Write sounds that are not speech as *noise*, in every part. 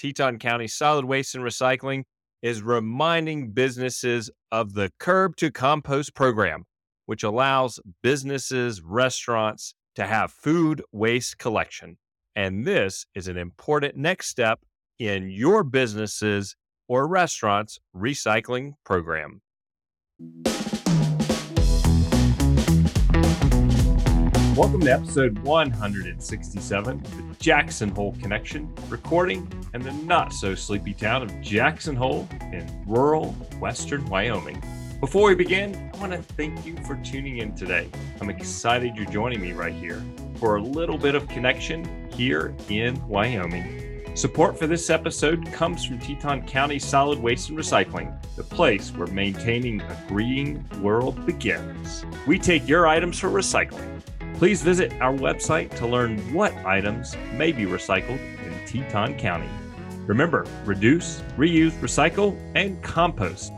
Teton County Solid Waste and Recycling is reminding businesses of the Curb to Compost program, which allows businesses, restaurants to have food waste collection. And this is an important next step in your businesses or restaurants recycling program. Welcome to episode 167 of the Jackson Hole Connection, recording in the not so sleepy town of Jackson Hole in rural western Wyoming. Before we begin, I want to thank you for tuning in today. I'm excited you're joining me right here for a little bit of connection here in Wyoming. Support for this episode comes from Teton County Solid Waste and Recycling, the place where maintaining a green world begins. We take your items for recycling Please visit our website to learn what items may be recycled in Teton County. Remember, reduce, reuse, recycle, and compost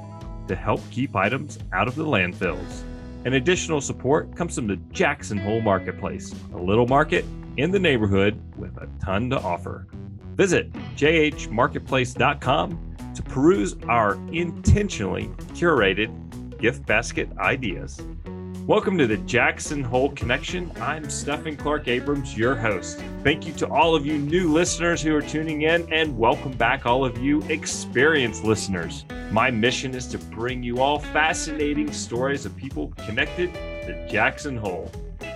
to help keep items out of the landfills. And additional support comes from the Jackson Hole Marketplace, a little market in the neighborhood with a ton to offer. Visit jhmarketplace.com to peruse our intentionally curated gift basket ideas. Welcome to the Jackson Hole Connection. I'm Stephan Clark Abrams, your host. Thank you to all of you new listeners who are tuning in, and welcome back, all of you experienced listeners. My mission is to bring you all fascinating stories of people connected to Jackson Hole.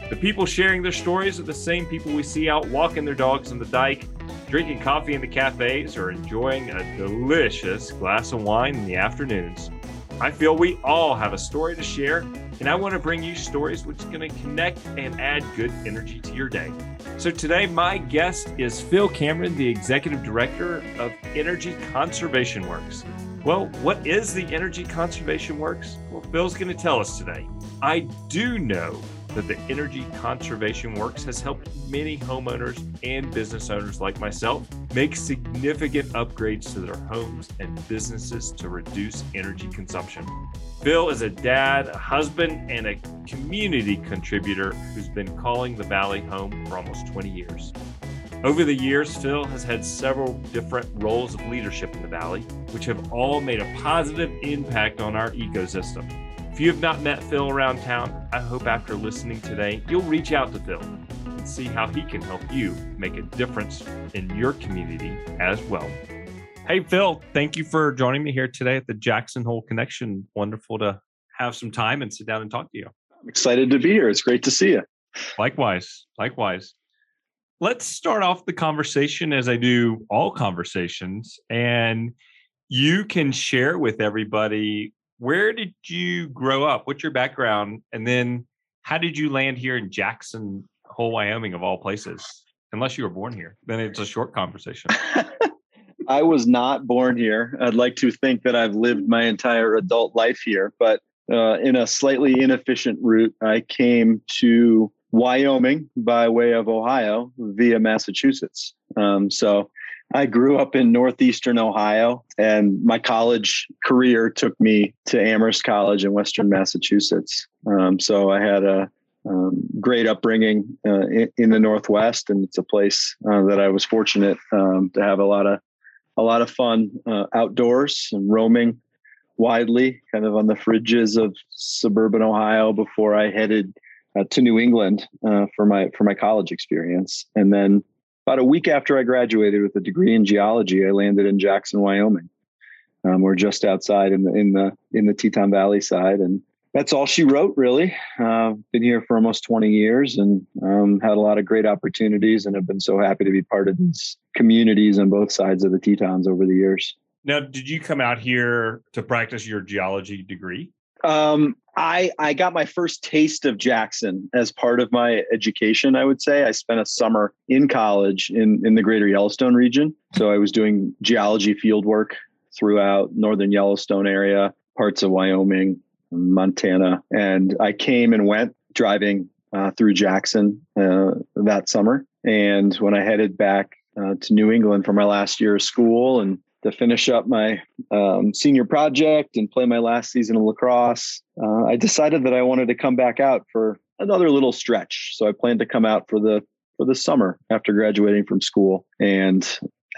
The people sharing their stories are the same people we see out walking their dogs on the dike, drinking coffee in the cafes, or enjoying a delicious glass of wine in the afternoons. I feel we all have a story to share, and I want to bring you stories which are going to connect and add good energy to your day. So today, my guest is Phil Cameron, the Executive Director of Energy Conservation Works. Well, what is the Energy Conservation Works? Well, Phil's going to tell us today. I do know that the Energy Conservation Works has helped many homeowners and business owners like myself make significant upgrades to their homes and businesses to reduce energy consumption. Phil is a dad, a husband, and a community contributor who's been calling the Valley home for almost 20 years. Over the years, Phil has had several different roles of leadership in the Valley, which have all made a positive impact on our ecosystem. If you have not met Phil around town, I hope after listening today, you'll reach out to Phil and see how he can help you make a difference in your community as well. Hey, Phil, thank you for joining me here today at the Jackson Hole Connection. Wonderful to have some time and sit down and talk to you. I'm excited to be here. It's great to see you. Likewise. Likewise. Let's start off the conversation as I do all conversations. And you can share with everybody where did you grow up? What's your background? And then how did you land here in Jackson Hole, Wyoming, of all places? Unless you were born here, then it's a short conversation. *laughs* I was not born here. I'd like to think that I've lived my entire adult life here, but uh, in a slightly inefficient route, I came to Wyoming by way of Ohio via Massachusetts. Um, so I grew up in northeastern Ohio, and my college career took me to Amherst College in Western Massachusetts. Um, so I had a um, great upbringing uh, in, in, the Northwest, and it's a place uh, that I was fortunate um, to have a lot of a lot of fun uh, outdoors and roaming widely, kind of on the fringes of suburban Ohio before I headed uh, to New England uh, for my for my college experience, and then about a week after I graduated with a degree in geology, I landed in Jackson, Wyoming. Um, we're just outside in the in the in the Teton Valley side, and that's all she wrote. Really, uh, been here for almost twenty years, and um, had a lot of great opportunities, and have been so happy to be part of these communities on both sides of the Tetons over the years. Now, did you come out here to practice your geology degree? Um, I I got my first taste of Jackson as part of my education. I would say I spent a summer in college in in the Greater Yellowstone region. So I was doing geology field work throughout northern Yellowstone area, parts of Wyoming, Montana, and I came and went driving uh, through Jackson uh, that summer. And when I headed back uh, to New England for my last year of school and to finish up my um, senior project and play my last season of lacrosse, uh, I decided that I wanted to come back out for another little stretch. So I planned to come out for the for the summer after graduating from school. And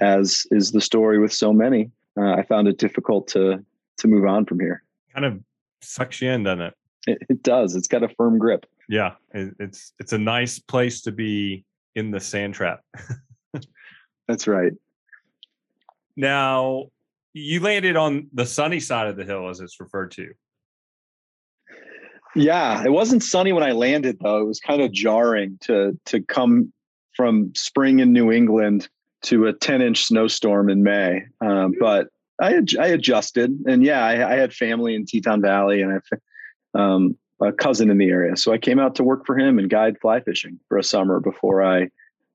as is the story with so many, uh, I found it difficult to to move on from here. Kind of sucks you in, doesn't it? It, it does. It's got a firm grip. Yeah, it, it's it's a nice place to be in the sand trap. *laughs* That's right. Now, you landed on the sunny side of the hill, as it's referred to. Yeah, it wasn't sunny when I landed though. It was kind of jarring to to come from spring in New England to a 10 inch snowstorm in May. Um, but I I adjusted, and yeah, I, I, had family in Teton Valley, and I um, a cousin in the area, so I came out to work for him and guide fly fishing for a summer before I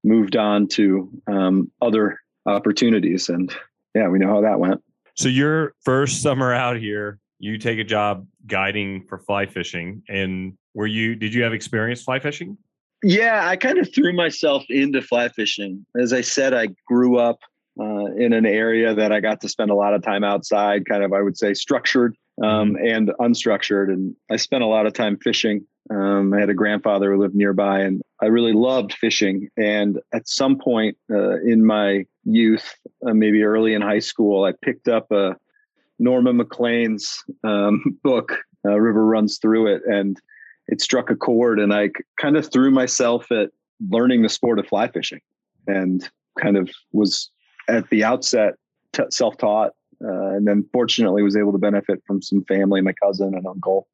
moved on to um, other opportunities. And yeah, we know how that went. So your first summer out here, you take a job guiding for fly fishing, and were you did you have experience fly fishing? Yeah, I kind of threw myself into fly fishing. As I said, I grew up uh, in an area that I got to spend a lot of time outside, kind of, I would say, structured um, mm-hmm. and unstructured. And I spent a lot of time fishing. Um, I had a grandfather who lived nearby, and I really loved fishing. And at some point uh, in my youth, uh, maybe early in high school, I picked up a Norman Maclean's um, *laughs* book, uh, River Runs Through It, and it struck a chord and I kind of threw myself at learning the sport of fly fishing and kind of was at the outset t- self-taught uh, and then fortunately was able to benefit from some family my cousin and uncle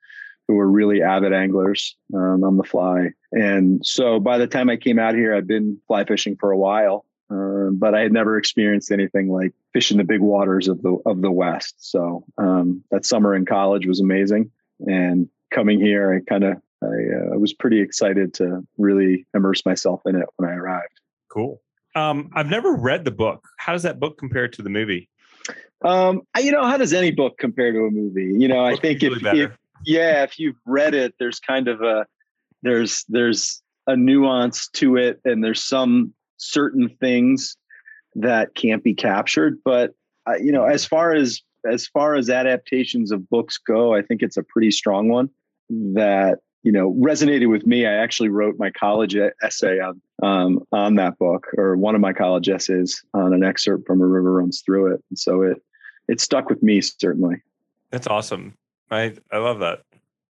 who were really avid anglers um, on the fly. And so by the time i came out here i'd been fly fishing for a while um, but i had never experienced anything like fishing the big waters of the of the west so um, that summer in college was amazing and coming here, I kind of I uh, was pretty excited to really immerse myself in it when I arrived. Cool. Um, I've never read the book. How does that book compare to the movie? Um, you know, how does any book compare to a movie? You know, I think if, if yeah, if you've read it, there's kind of a there's there's a nuance to it, and there's some certain things that can't be captured. But uh, you know, as far as as far as adaptations of books go, I think it's a pretty strong one that you know resonated with me. I actually wrote my college essay on um, on that book, or one of my college essays on an excerpt from A River Runs Through It, and so it it stuck with me certainly. That's awesome. I I love that.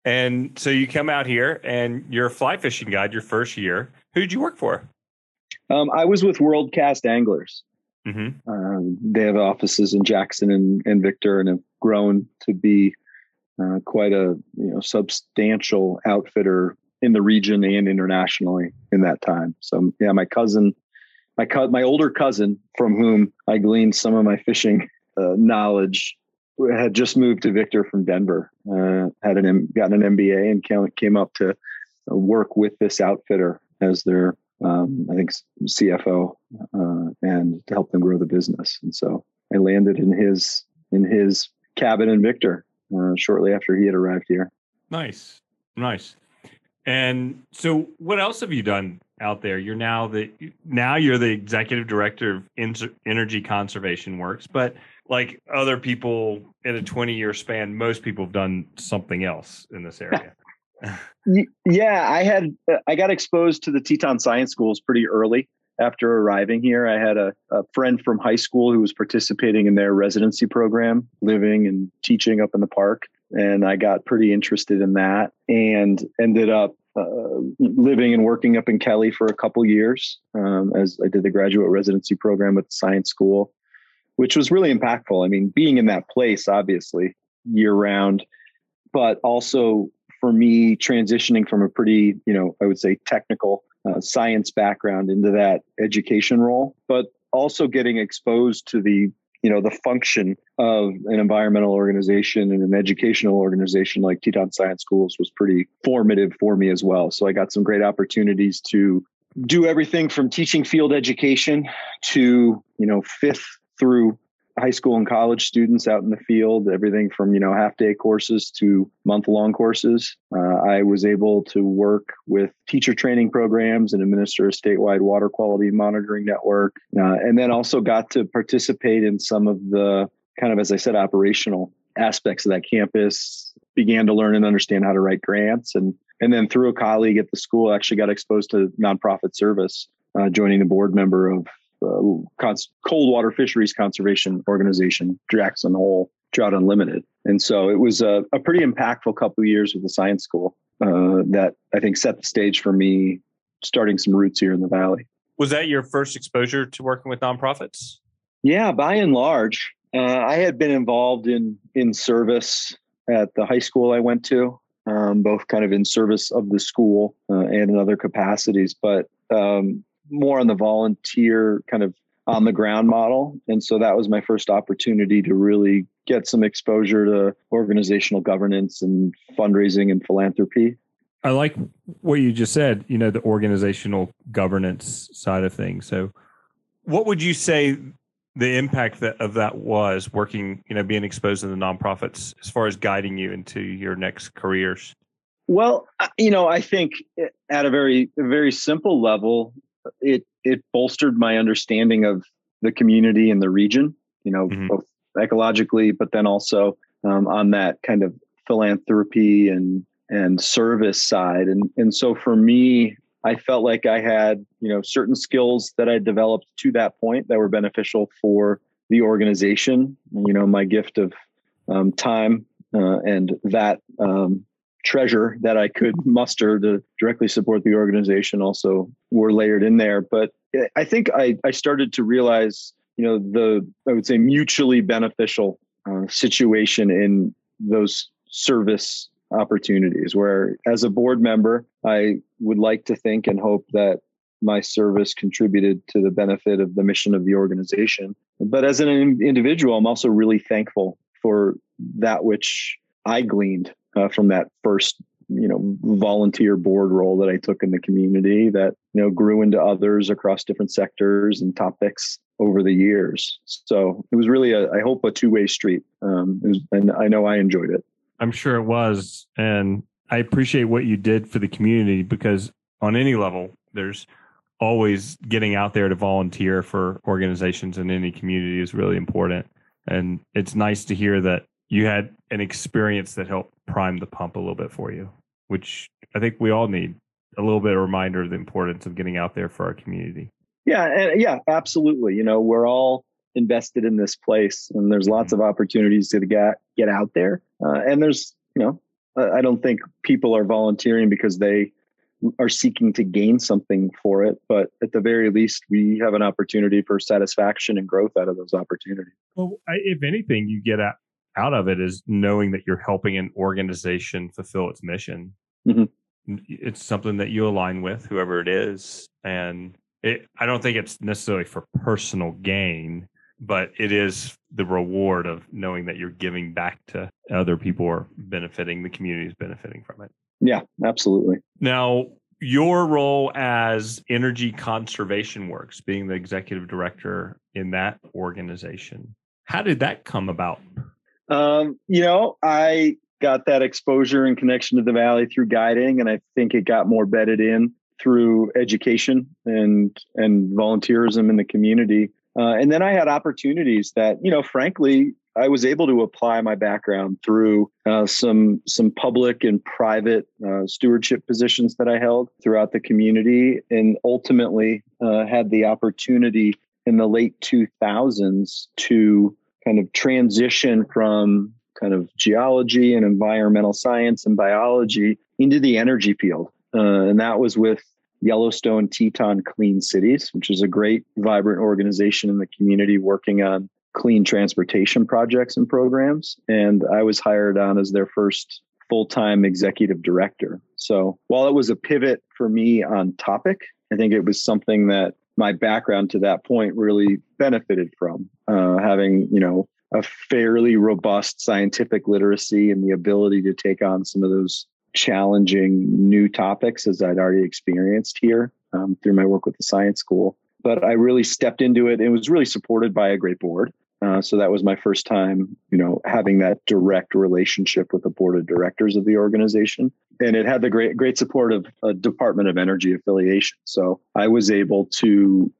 And so you come out here, and you're a fly fishing guide your first year. Who did you work for? Um, I was with Worldcast Anglers. Mm-hmm. Um, they have offices in Jackson and, and Victor, and have grown to be uh, quite a you know substantial outfitter in the region and internationally in that time. So yeah, my cousin, my co- my older cousin, from whom I gleaned some of my fishing uh, knowledge, had just moved to Victor from Denver. Uh, had an gotten an MBA and came came up to work with this outfitter as their um, I think CFO uh, and to help them grow the business. And so I landed in his in his cabin in Victor uh, shortly after he had arrived here. Nice, nice. And so, what else have you done out there? You're now the now you're the executive director of Energy Conservation Works, but like other people in a 20 year span, most people have done something else in this area. *laughs* yeah, I had I got exposed to the Teton Science Schools pretty early after arriving here. I had a, a, friend from high school who was participating in their residency program, living and teaching up in the park. And I got pretty interested in that and ended up uh, living and working up in Kelly for a couple years um, as I did the graduate residency program at the science school, which was really impactful. I mean, being in that place, obviously, year round, but also for me transitioning from a pretty, you know, I would say technical uh, science background into that education role, but also getting exposed to the you know the function of an environmental organization and an educational organization like Teton Science Schools was pretty formative for me as well. So I got some great opportunities to do everything from teaching field education to you know fifth through high school and college students out in the field, everything from you know half day courses to month long courses. Uh, I was able to work with teacher training programs and administer a statewide water quality monitoring network, uh, and then also got to participate in some of the kind of as I said operational aspects of that campus. Began to learn and understand how to write grants and and then through a colleague at the school actually got exposed to nonprofit service uh, joining the board member of cons- cold water fisheries conservation organization, Jackson Hole Trout Unlimited. And so it was a, a pretty impactful couple of years with the science school uh, that I think set the stage for me starting some roots here in the valley. Was that your first exposure to working with nonprofits? Yeah, by and large, uh, I had been involved in in service at the high school I went to, um, both kind of in service of the school uh, and in other capacities, but um, more on the volunteer kind of on the ground model. And so that was my first opportunity to really get some exposure to organizational governance and fundraising and philanthropy. I like what you just said, you know, the organizational governance side of things. So, what would you say the impact that, of that was working, you know, being exposed to the nonprofits as far as guiding you into your next careers? Well, you know, I think at a very, very simple level, it it bolstered my understanding of the community and the region. You know, mm-hmm. both ecologically, but then also um, on that kind of philanthropy and and service side. And and so for me, I felt like I had you know certain skills that I developed to that point that were beneficial for the organization. You know, my gift of um, time uh, and that um, treasure that I could muster to directly support the organization also were layered in there. But I think I, I started to realize, you know, the, I would say mutually beneficial uh, situation in those service opportunities where as a board member, I would like to think and hope that my service contributed to the benefit of the mission of the organization. But as an individual, I'm also really thankful for that which I gleaned uh, from that first you know volunteer board role that I took in the community that you know grew into others across different sectors and topics over the years. So it was really a I hope a two way street, um, was, and I know I enjoyed it. I'm sure it was, and I appreciate what you did for the community because on any level, there's always getting out there to volunteer for organizations in any community is really important. And it's nice to hear that you had an experience that helped prime the pump a little bit for you, which I think we all need a little bit of reminder of the importance of getting out there for our community. Yeah, and yeah, absolutely. You know, we're all invested in this place, and there's lots mm-hmm. of opportunities to get get out there. Uh, and there's, you know, I don't think people are volunteering because they are seeking to gain something for it, but at the very least, we have an opportunity for satisfaction and growth out of those opportunities. Well, if anything, you get at out of it is knowing that you're helping an organization fulfill its mission. Mm-hmm. It's something that you align with, whoever it is. And it, I don't think it's necessarily for personal gain, but it is the reward of knowing that you're giving back to other people are benefiting, the community is benefiting from it. Yeah, absolutely. Now, your role as Energy Conservation Works, being the executive director in that organization, how did that come about? Um, you know, I got that exposure and connection to the valley through guiding, and I think it got more bedded in through education and and volunteerism in the community. Uh, and then I had opportunities that, you know, frankly, I was able to apply my background through uh, some some public and private uh, stewardship positions that I held throughout the community, and ultimately uh, had the opportunity in the late 2000s to kind of transition from kind of geology and environmental science and biology into the energy field. Uh, and that was with Yellowstone Teton Clean Cities, which is a great, vibrant organization in the community working on clean transportation projects and programs. And I was hired on as their first full time executive director. So while it was a pivot for me on topic, I think it was something that my background to that point really benefited from uh, having you know a fairly robust scientific literacy and the ability to take on some of those challenging new topics as I'd already experienced here um, through my work with the science school. But I really stepped into it. It was really supported by a great board. Uh, so that was my first time, you know, having that direct relationship with the board of directors of the organization, and it had the great great support of a Department of Energy affiliation. So I was able to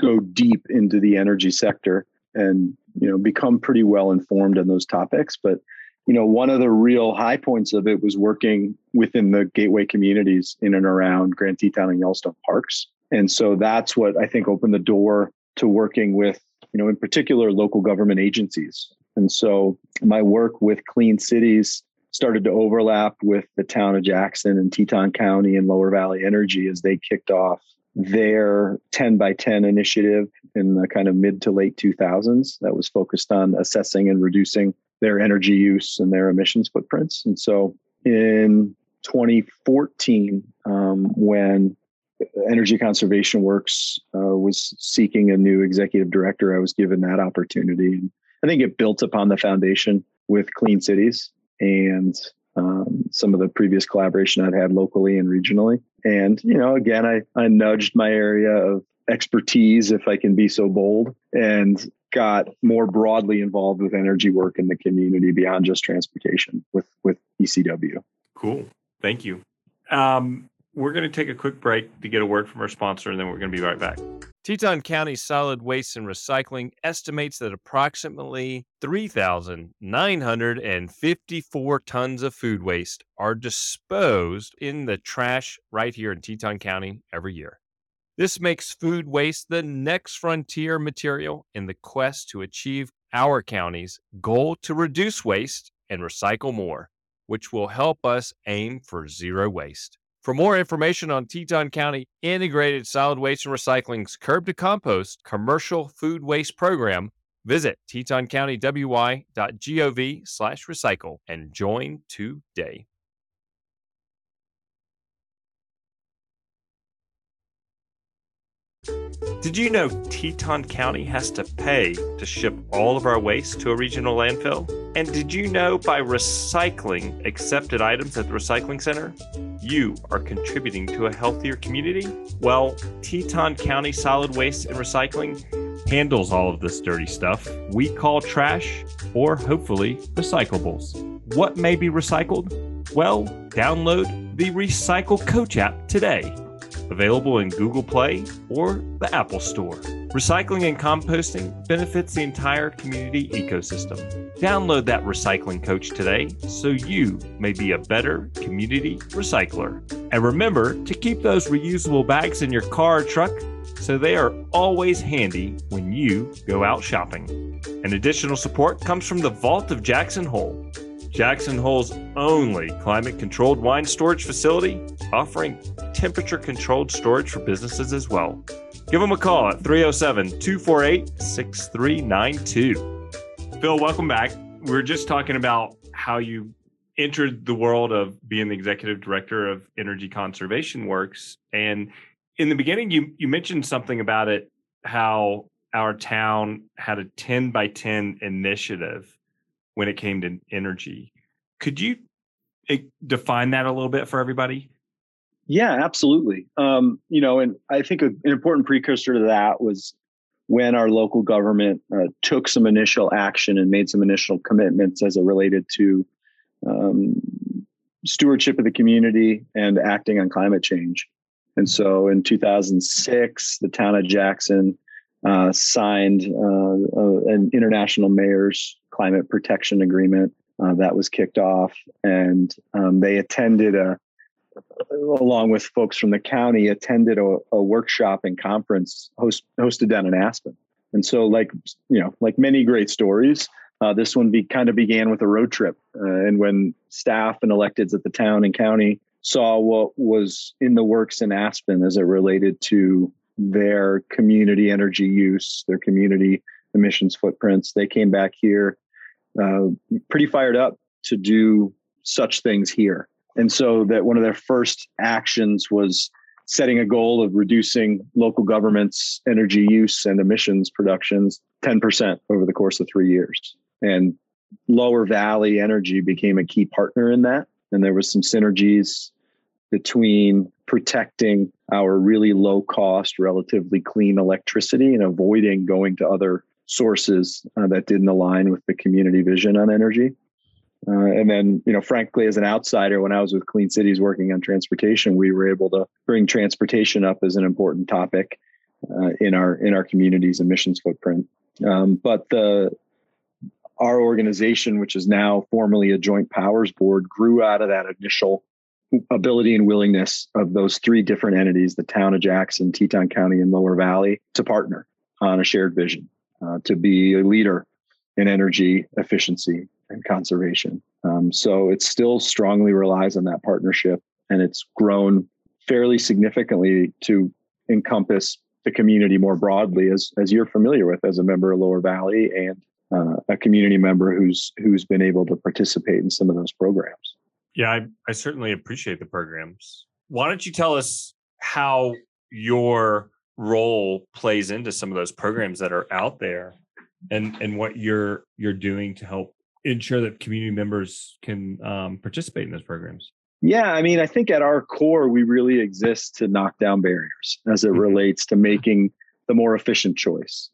go deep into the energy sector and you know become pretty well informed on those topics. But you know, one of the real high points of it was working within the gateway communities in and around Grand Teton and Yellowstone parks. And so that's what I think opened the door to working with, you know, in particular local government agencies. And so my work with Clean Cities started to overlap with the town of Jackson and Teton County and Lower Valley Energy as they kicked off their 10 by 10 initiative in the kind of mid to late 2000s that was focused on assessing and reducing their energy use and their emissions footprints. And so in 2014, um, when Energy Conservation Works uh, was seeking a new executive director, I was given that opportunity. And I think it built upon the foundation with Clean Cities and um, some of the previous collaboration I'd had locally and regionally. And, you know, again, I, I nudged my area of expertise, if I can be so bold, and got more broadly involved with energy work in the community beyond just transportation with, with ECW. Cool. Thank you. Um, we're going to take a quick break to get a word from our sponsor, and then we're going to be right back. Teton County Solid Waste and Recycling estimates that approximately 3,954 tons of food waste are disposed in the trash right here in Teton County every year. This makes food waste the next frontier material in the quest to achieve our county's goal to reduce waste and recycle more, which will help us aim for zero waste. For more information on Teton County Integrated Solid Waste and Recycling's Curb to Compost commercial food waste program, visit tetoncountywy.gov slash recycle and join today. Did you know Teton County has to pay to ship all of our waste to a regional landfill? And did you know by recycling accepted items at the recycling center, you are contributing to a healthier community? Well, Teton County Solid Waste and Recycling handles all of this dirty stuff we call trash or hopefully recyclables. What may be recycled? Well, download the Recycle Coach app today available in Google Play or the Apple Store. Recycling and composting benefits the entire community ecosystem. Download that recycling coach today so you may be a better community recycler. And remember to keep those reusable bags in your car or truck so they are always handy when you go out shopping. And additional support comes from the Vault of Jackson Hole Jackson Hole's only climate controlled wine storage facility, offering temperature controlled storage for businesses as well. Give them a call at 307 248 6392. Phil, welcome back. We are just talking about how you entered the world of being the executive director of Energy Conservation Works. And in the beginning, you, you mentioned something about it, how our town had a 10 by 10 initiative when it came to energy. Could you eh, define that a little bit for everybody? Yeah, absolutely. Um, you know, and I think an important precursor to that was when our local government uh, took some initial action and made some initial commitments as it related to um, stewardship of the community and acting on climate change. And so in 2006, the town of Jackson uh, signed uh, uh, an international mayor's climate protection agreement uh, that was kicked off, and um, they attended a, along with folks from the county, attended a, a workshop and conference host, hosted down in Aspen. And so, like you know, like many great stories, uh, this one be, kind of began with a road trip. Uh, and when staff and electeds at the town and county saw what was in the works in Aspen as it related to their community energy use, their community emissions footprints, they came back here uh, pretty fired up to do such things here. And so that one of their first actions was setting a goal of reducing local government's energy use and emissions productions 10% over the course of three years. And Lower Valley Energy became a key partner in that. And there was some synergies between protecting our really low cost, relatively clean electricity and avoiding going to other sources uh, that didn't align with the community vision on energy. Uh, and then, you know, frankly, as an outsider, when I was with Clean Cities working on transportation, we were able to bring transportation up as an important topic uh, in our in our community's emissions footprint. Um, but the our organization, which is now formally a joint powers board, grew out of that initial ability and willingness of those three different entities, the town of Jackson, Teton County, and Lower Valley, to partner on a shared vision uh, to be a leader in energy efficiency and conservation. Um, so it still strongly relies on that partnership, and it's grown fairly significantly to encompass the community more broadly, as as you're familiar with as a member of Lower Valley and uh, a community member who's who's been able to participate in some of those programs. Yeah, I, I certainly appreciate the programs. Why don't you tell us how your role plays into some of those programs that are out there and and what you're you're doing to help ensure that community members can um, participate in those programs yeah i mean i think at our core we really exist to knock down barriers as it mm-hmm. relates to making the more efficient choice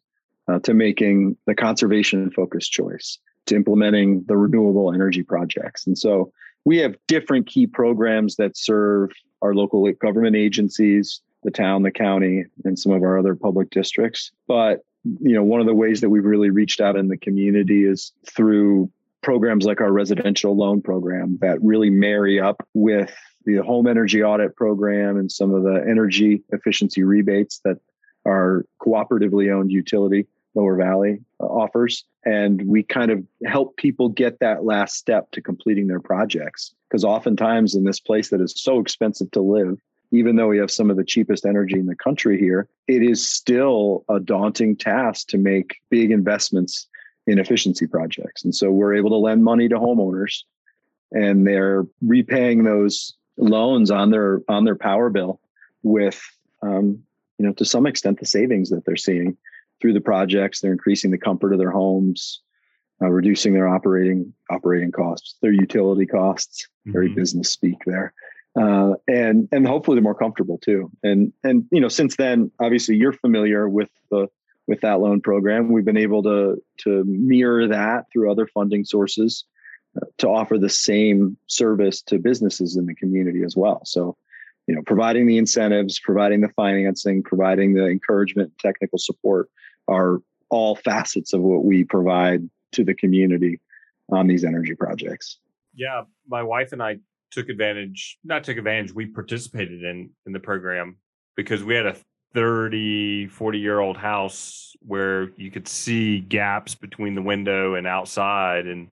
uh, to making the conservation focused choice to implementing the renewable energy projects and so we have different key programs that serve our local government agencies the town, the county, and some of our other public districts. But you know, one of the ways that we've really reached out in the community is through programs like our residential loan program that really marry up with the home energy audit program and some of the energy efficiency rebates that our cooperatively owned utility Lower Valley uh, offers. And we kind of help people get that last step to completing their projects. Because oftentimes in this place that is so expensive to live, even though we have some of the cheapest energy in the country here, it is still a daunting task to make big investments in efficiency projects. And so we're able to lend money to homeowners and they're repaying those loans on their on their power bill with um, you know to some extent the savings that they're seeing through the projects they're increasing the comfort of their homes uh, reducing their operating operating costs their utility costs mm-hmm. very business speak there uh, and and hopefully they're more comfortable too. And and you know since then, obviously you're familiar with the with that loan program. We've been able to to mirror that through other funding sources uh, to offer the same service to businesses in the community as well. So you know providing the incentives providing the financing providing the encouragement technical support are all facets of what we provide to the community on these energy projects yeah my wife and i took advantage, not took advantage, we participated in in the program because we had a 30, 40 year old house where you could see gaps between the window and outside. And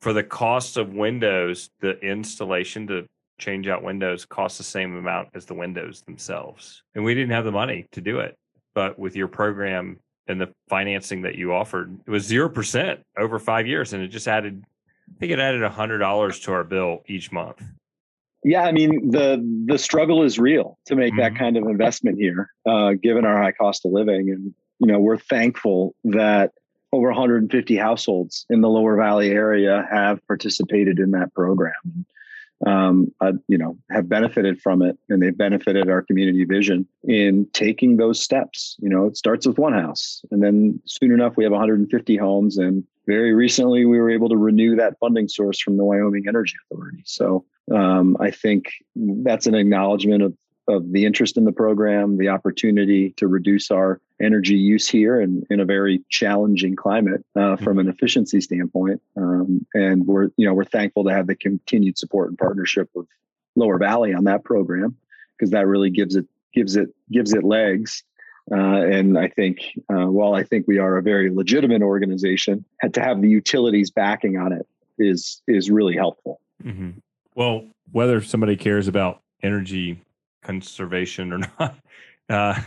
for the cost of windows, the installation to change out windows costs the same amount as the windows themselves. And we didn't have the money to do it. But with your program and the financing that you offered, it was 0% over five years. And it just added I think it added a hundred dollars to our bill each month. Yeah, I mean the the struggle is real to make mm-hmm. that kind of investment here, uh, given our high cost of living, and you know we're thankful that over 150 households in the Lower Valley area have participated in that program um, uh, you know, have benefited from it, and they've benefited our community vision in taking those steps. You know, it starts with one house, and then soon enough we have 150 homes, and very recently we were able to renew that funding source from the Wyoming Energy Authority. So um, I think that's an acknowledgement of of the interest in the program, the opportunity to reduce our energy use here in, in a very challenging climate uh, from an efficiency standpoint. Um, and we're, you know, we're thankful to have the continued support and partnership of Lower Valley on that program because that really gives it gives it gives it legs. Uh, and I think, uh, while I think we are a very legitimate organization, to have the utilities backing on it is is really helpful. Mm-hmm. Well, whether somebody cares about energy conservation or *laughs* not, uh,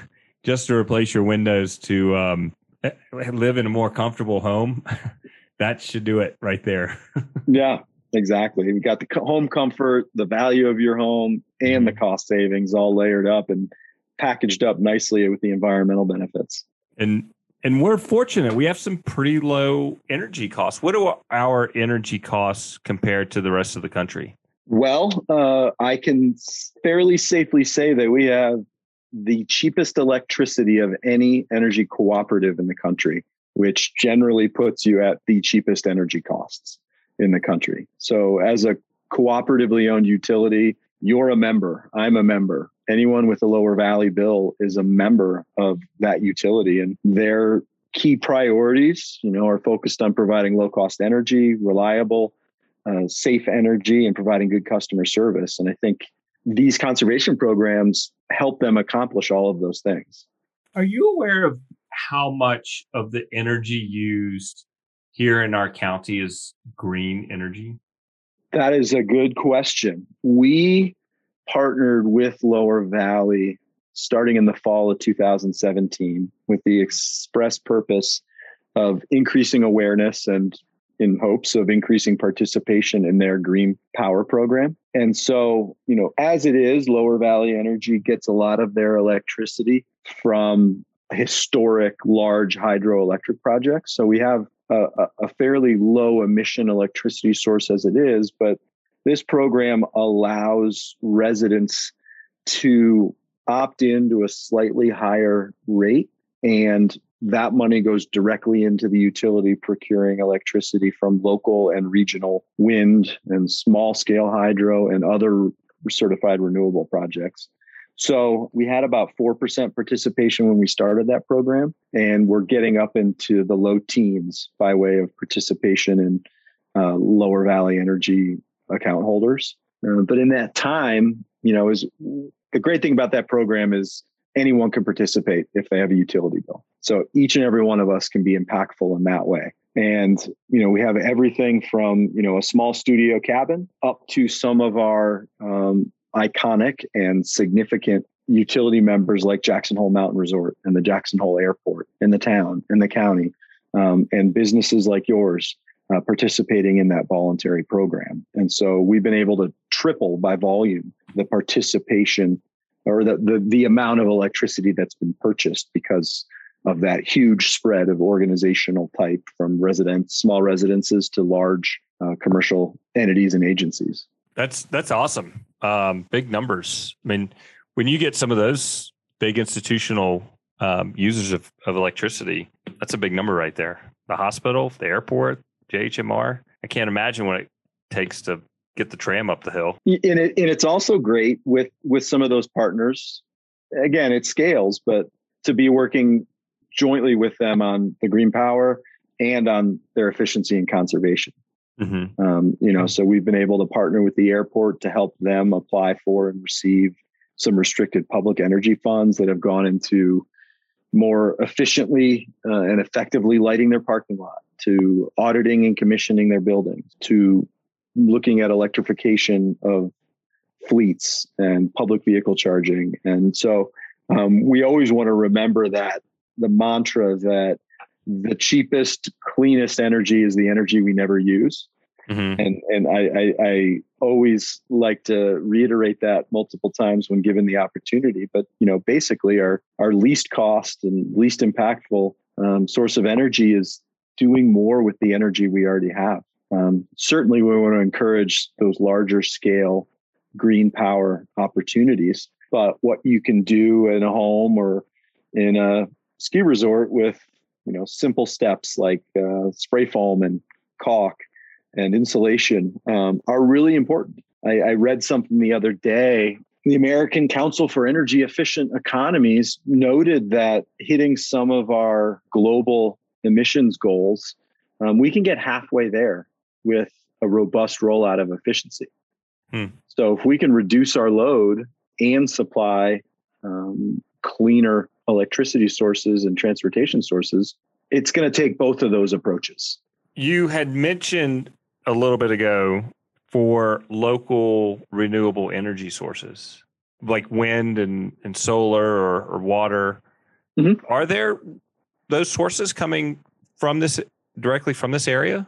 just to replace your windows to um, eh, live in a more comfortable home, *laughs* that should do it right there. *laughs* yeah, exactly. You've got the home comfort, the value of your home, and the mm-hmm. cost savings all layered up and packaged up nicely with the environmental benefits. And and we're fortunate. We have some pretty low energy costs. What are our energy costs compared to the rest of the country? Well, uh, I can fairly safely say that we have the cheapest electricity of any energy cooperative in the country, which generally puts you at the cheapest energy costs in the country. So, as a cooperatively owned utility, you're a member, I'm a member. Anyone with a lower valley bill is a member of that utility, and their key priorities, you know, are focused on providing low cost energy, reliable, uh, safe energy and providing good customer service. And I think these conservation programs help them accomplish all of those things. Are you aware of how much of the energy used here in our county is green energy? That is a good question. We partnered with Lower Valley starting in the fall of 2017 with the express purpose of increasing awareness and in hopes of increasing participation in their green power program. And so, you know, as it is, Lower Valley Energy gets a lot of their electricity from historic large hydroelectric projects. So we have a, a, fairly low emission electricity source as it is, but this program allows residents to opt into a slightly higher rate and that money goes directly into the utility procuring electricity from local and regional wind and small scale hydro and other certified renewable projects. So we had about 4% participation when we started that program, and we're getting up into the low teens by way of participation in uh, lower valley energy account holders. Uh, but in that time, you know, is the great thing about that program is anyone can participate if they have a utility bill. So each and every one of us can be impactful in that way. And, you know, we have everything from, you know, a small studio cabin up to some of our um, iconic and significant utility members like Jackson Hole Mountain Resort and the Jackson Hole Airport in the town, in the county, um, and businesses like yours uh, participating in that voluntary program. And so we've been able to triple by volume the participation or the, the, the amount of electricity that's been purchased because of that huge spread of organizational type from residents, small residences to large uh, commercial entities and agencies. That's that's awesome. Um, big numbers. I mean, when you get some of those big institutional um, users of, of electricity, that's a big number right there. The hospital, the airport, JHMR. I can't imagine what it takes to get the tram up the hill. And, it, and it's also great with with some of those partners. Again, it scales, but to be working jointly with them on the green power and on their efficiency and conservation. Mm-hmm. Um, you know, so we've been able to partner with the airport to help them apply for and receive some restricted public energy funds that have gone into more efficiently uh, and effectively lighting their parking lot, to auditing and commissioning their buildings, to looking at electrification of fleets and public vehicle charging. And so um, we always want to remember that the mantra that the cheapest, cleanest energy is the energy we never use. Mm-hmm. And and I, I, I always like to reiterate that multiple times when given the opportunity. But you know, basically, our our least cost and least impactful um, source of energy is doing more with the energy we already have. Um, certainly, we want to encourage those larger scale green power opportunities. But what you can do in a home or in a ski resort with you know simple steps like uh, spray foam and caulk and insulation um, are really important. I, I read something the other day. The American Council for Energy Efficient Economies noted that hitting some of our global emissions goals, um, we can get halfway there with a robust rollout of efficiency. Hmm. So if we can reduce our load and supply um, cleaner electricity sources and transportation sources, it's going to take both of those approaches. You had mentioned a little bit ago for local renewable energy sources like wind and, and solar or, or water. Mm-hmm. Are there those sources coming from this directly from this area?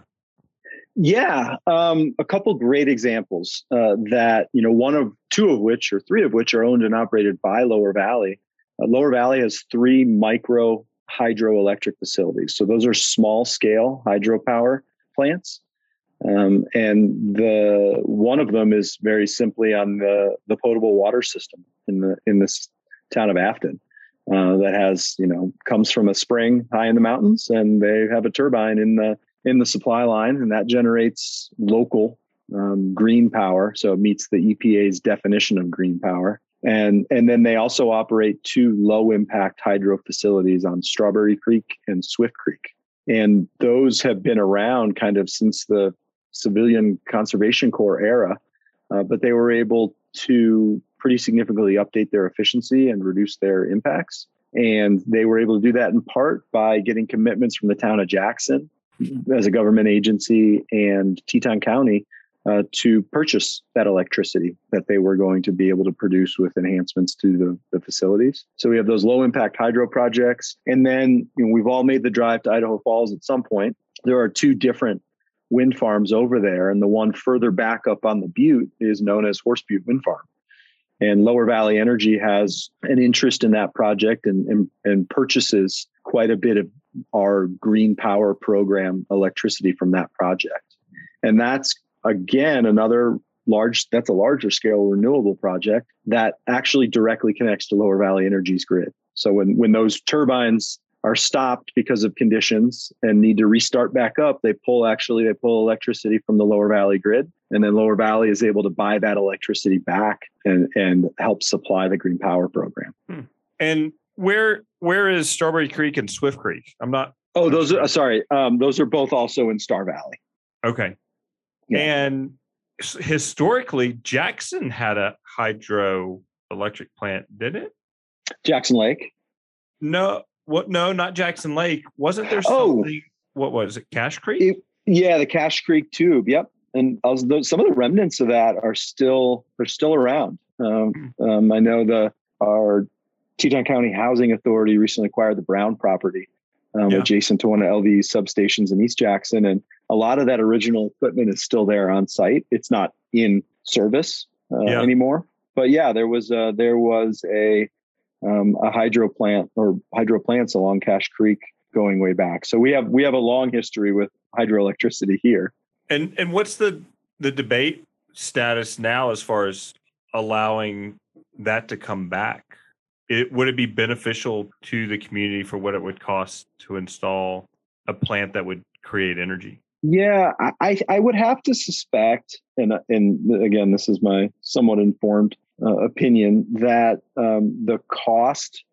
Yeah, um, a couple great examples uh, that you know one of two of which or three of which are owned and operated by Lower Valley. Uh, Lower Valley has three micro hydroelectric facilities. So those are small scale hydropower plants. Um, and the one of them is very simply on the, the potable water system in the in this town of Afton. Uh, that has you know comes from a spring high in the mountains, and they have a turbine in the in the supply line, and that generates local um, green power. So it meets the EPA's definition of green power. And, and then they also operate two low impact hydro facilities on Strawberry Creek and Swift Creek. And those have been around kind of since the Civilian Conservation Corps era, uh, but they were able to pretty significantly update their efficiency and reduce their impacts. And they were able to do that in part by getting commitments from the town of Jackson as a government agency and Teton County uh, to purchase that electricity that they were going to be able to produce with enhancements to the, the facilities. So we have those low impact hydro projects. And then you know, we've all made the drive to Idaho Falls at some point. There are two different wind farms over there, and the one further back up on the butte is known as Horse Butte Wind Farm. And Lower Valley Energy has an interest in that project and, and, and purchases quite a bit of our green power program electricity from that project. And that's again another large that's a larger scale renewable project that actually directly connects to Lower Valley Energy's grid. So when when those turbines are stopped because of conditions and need to restart back up, they pull actually they pull electricity from the lower valley grid, and then lower valley is able to buy that electricity back and and help supply the green power program. Hmm. And where where is Strawberry Creek and Swift Creek? I'm not. Oh, those are sorry. Um, those are both also in Star Valley. Okay. Yeah. And historically, Jackson had a hydroelectric plant, didn't it? Jackson Lake. No, what? No, not Jackson Lake. Wasn't there oh. something? Oh, what was it? Cache Creek. It, yeah, the Cache Creek tube. Yep. And was, some of the remnants of that are still are still around. Um, hmm. um, I know the our Teton County Housing Authority recently acquired the Brown property um, yeah. adjacent to one of LV's substations in East Jackson, and a lot of that original equipment is still there on site. It's not in service uh, yeah. anymore, but yeah, there was a, there was a um, a hydro plant or hydro plants along Cache Creek going way back. So we have we have a long history with hydroelectricity here. And and what's the the debate status now as far as allowing that to come back? It would it be beneficial to the community for what it would cost to install a plant that would create energy? Yeah, I, I would have to suspect, and and again, this is my somewhat informed uh, opinion that um, the cost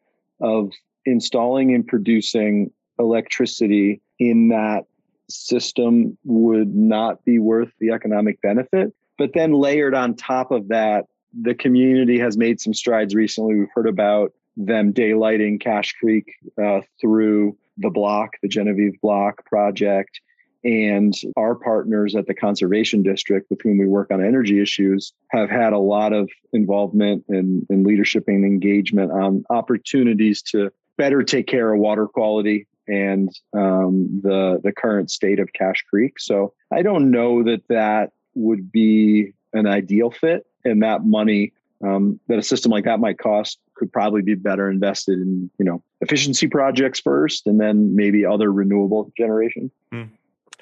of installing and producing electricity in that system would not be worth the economic benefit. But then layered on top of that, the community has made some strides recently. We've heard about them daylighting Cache Creek uh, through the block, the Genevieve Block project. And our partners at the Conservation District, with whom we work on energy issues, have had a lot of involvement and, leadership and engagement on opportunities to better take care of water quality and um, the the current state of Cache Creek. So I don't know that that would be an ideal fit, and that money um, that a system like that might cost could probably be better invested in you know efficiency projects first, and then maybe other renewable generation. Hmm.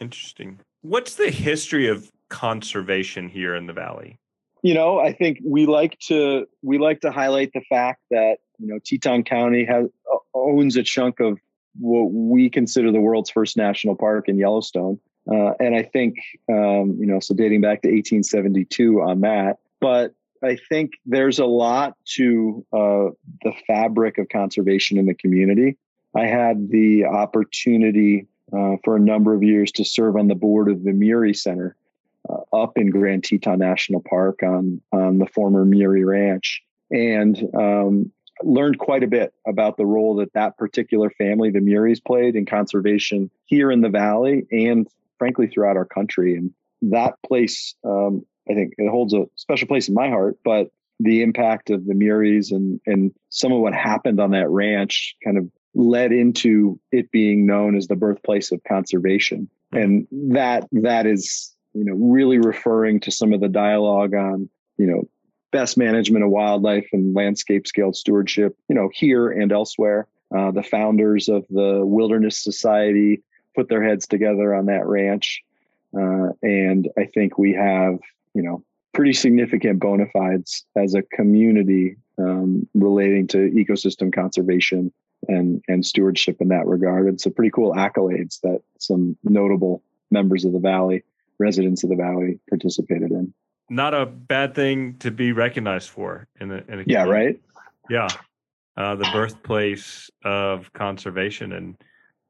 Interesting. What's the history of conservation here in the valley? You know, I think we like to we like to highlight the fact that you know Teton County has owns a chunk of what we consider the world's first national park in Yellowstone, uh, and I think um, you know so dating back to 1872 on that. But I think there's a lot to uh, the fabric of conservation in the community. I had the opportunity uh, for a number of years to serve on the board of the Murie Center uh, up in Grand Teton National Park on on the former Murie Ranch, and um, learned quite a bit about the role that that particular family, the Muries, played in conservation here in the valley and frankly throughout our country. And that place, um, I think, it holds a special place in my heart. But the impact of the Muries and and some of what happened on that ranch kind of led into it being known as the birthplace of conservation. And that that is you know really referring to some of the dialogue on you know best management of wildlife and landscape scale stewardship you know here and elsewhere. Uh, the founders of the wilderness society put their heads together on that ranch. Uh, and i think we have you know pretty significant bona fides as a community um, relating to ecosystem conservation and and stewardship in that regard. And so pretty cool accolades that some notable members of the valley, residents of the valley, participated in. Not a bad thing to be recognized for in a, in a yeah right yeah uh, the birthplace of conservation and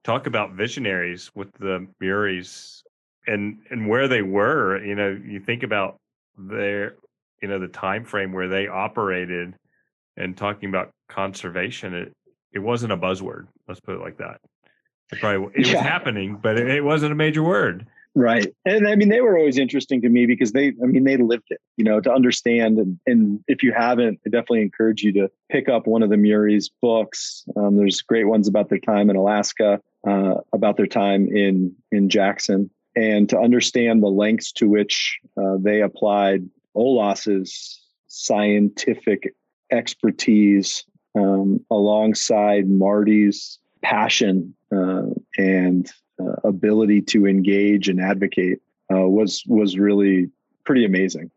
talk about visionaries with the Muries and and where they were. You know, you think about their you know the time frame where they operated and talking about conservation. It it wasn't a buzzword. Let's put it like that. It probably it Yeah. was happening, but it, it wasn't a major word. Right. And I mean, they were always interesting to me because they, I mean, they lived it, you know, to understand. And, and if you haven't, I definitely encourage you to pick up one of the Murie's books. Um, there's great ones about their time in Alaska, uh, about their time in, in Jackson, and to understand the lengths to which uh, they applied Olaus's scientific expertise um, alongside Mardy's passion uh, and uh, ability to engage and advocate uh, was was really pretty amazing.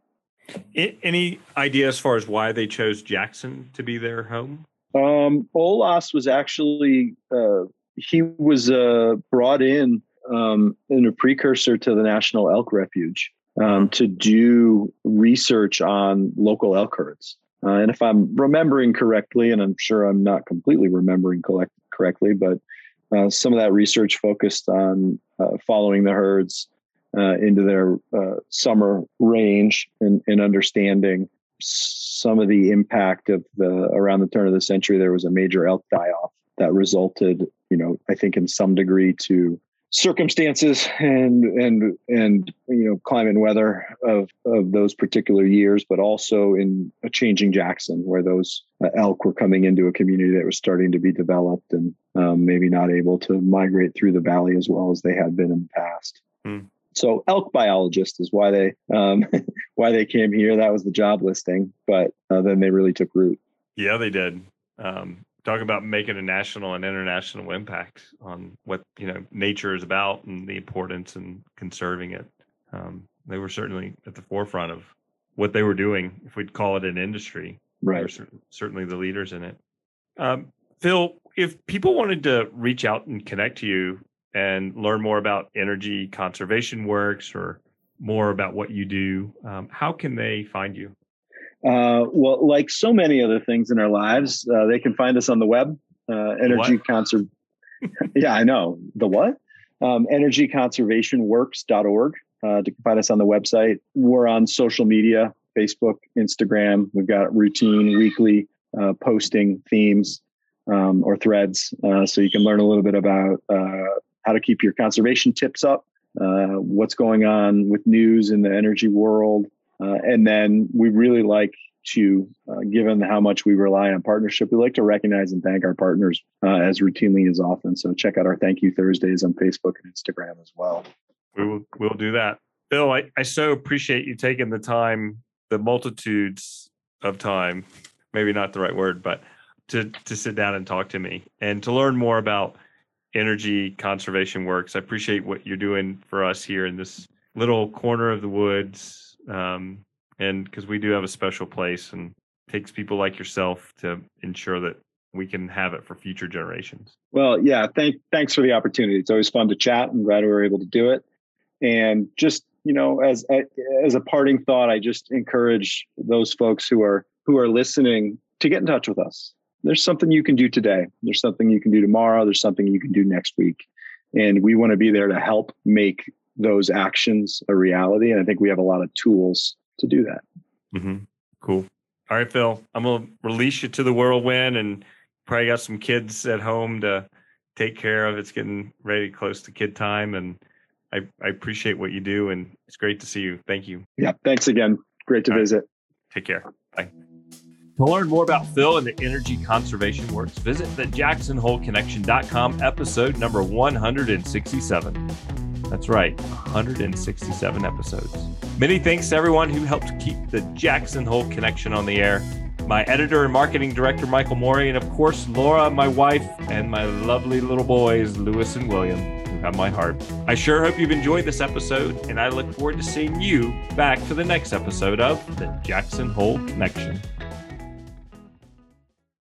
Any idea as far as why they chose Jackson to be their home? Um, Olaus was actually uh, he was uh, brought in um, in a precursor to the National Elk Refuge um, to do research on local elk herds. Uh, and if I'm remembering correctly, and I'm sure I'm not completely remembering collect- correctly, but uh, some of that research focused on uh, following the herds uh, into their uh, summer range and, and understanding some of the impact of the around the turn of the century. There was a major elk die-off that resulted, you know, I think in some degree to circumstances and and and you know climate and weather of of those particular years but also in a changing jackson where those uh, elk were coming into a community that was starting to be developed and um, maybe not able to migrate through the valley as well as they had been in the past Hmm. so elk biologist is why they um, *laughs* why they came here that was the job listing but uh, then they really took root Yeah, they did. Um, talk about making a national and international impact on what you know nature is about and the importance and conserving it. Um, they were certainly at the forefront of what they were doing. If we'd call it an industry, right cer- certainly the leaders in it. Um, Phil, if people wanted to reach out and connect to you and learn more about energy conservation works or more about what you do, um, how can they find you? Uh, well, like so many other things in our lives, uh, they can find us on the web, uh, energy conserv. *laughs* yeah, I know the what? Um, energyconservationworks.org. Uh, to find us on the website. We're on social media, Facebook, Instagram. We've got routine weekly uh, posting themes um, or threads, uh, so you can learn a little bit about uh, how to keep your conservation tips up, uh, what's going on with news in the energy world, uh, and then we really like to, uh, given how much we rely on partnership, we like to recognize and thank our partners uh, as routinely as often. So check out our Thank You Thursdays on Facebook and Instagram as well. We will we'll do that. Bill, I, I so appreciate you taking the time, the multitudes of time, maybe not the right word, but to to sit down and talk to me and to learn more about energy conservation works. I appreciate what you're doing for us here in this little corner of the woods. Um, and because we do have a special place and takes people like yourself to ensure that we can have it for future generations. Well, yeah, thank, thanks for the opportunity. It's always fun to chat. I'm glad we were able to do it. And just, you know, as, as a parting thought, I just encourage those folks who are, who are listening to get in touch with us. There's something you can do today. There's something you can do tomorrow. There's something you can do next week. And we want to be there to help make those actions a reality. And I think we have a lot of tools to do that. Mm-hmm. Cool. All right, Phil. I'm gonna release you to the whirlwind, and probably got some kids at home to take care of. It's getting ready close to kid time, and I, I appreciate what you do, and it's great to see you. Thank you. Yeah. Thanks again. Great to All right. visit. Take care. Bye. To learn more about Phil and the energy conservation works, visit the jacksonholeconnection.com episode number 167. That's right, 167 episodes. Many thanks to everyone who helped keep the Jackson Hole connection on the air. My editor and marketing director, Michael Morey, and of course, Laura, my wife, and my lovely little boys, Lewis and William, who have my heart. I sure hope you've enjoyed this episode, and I look forward to seeing you back for the next episode of the Jackson Hole Connection.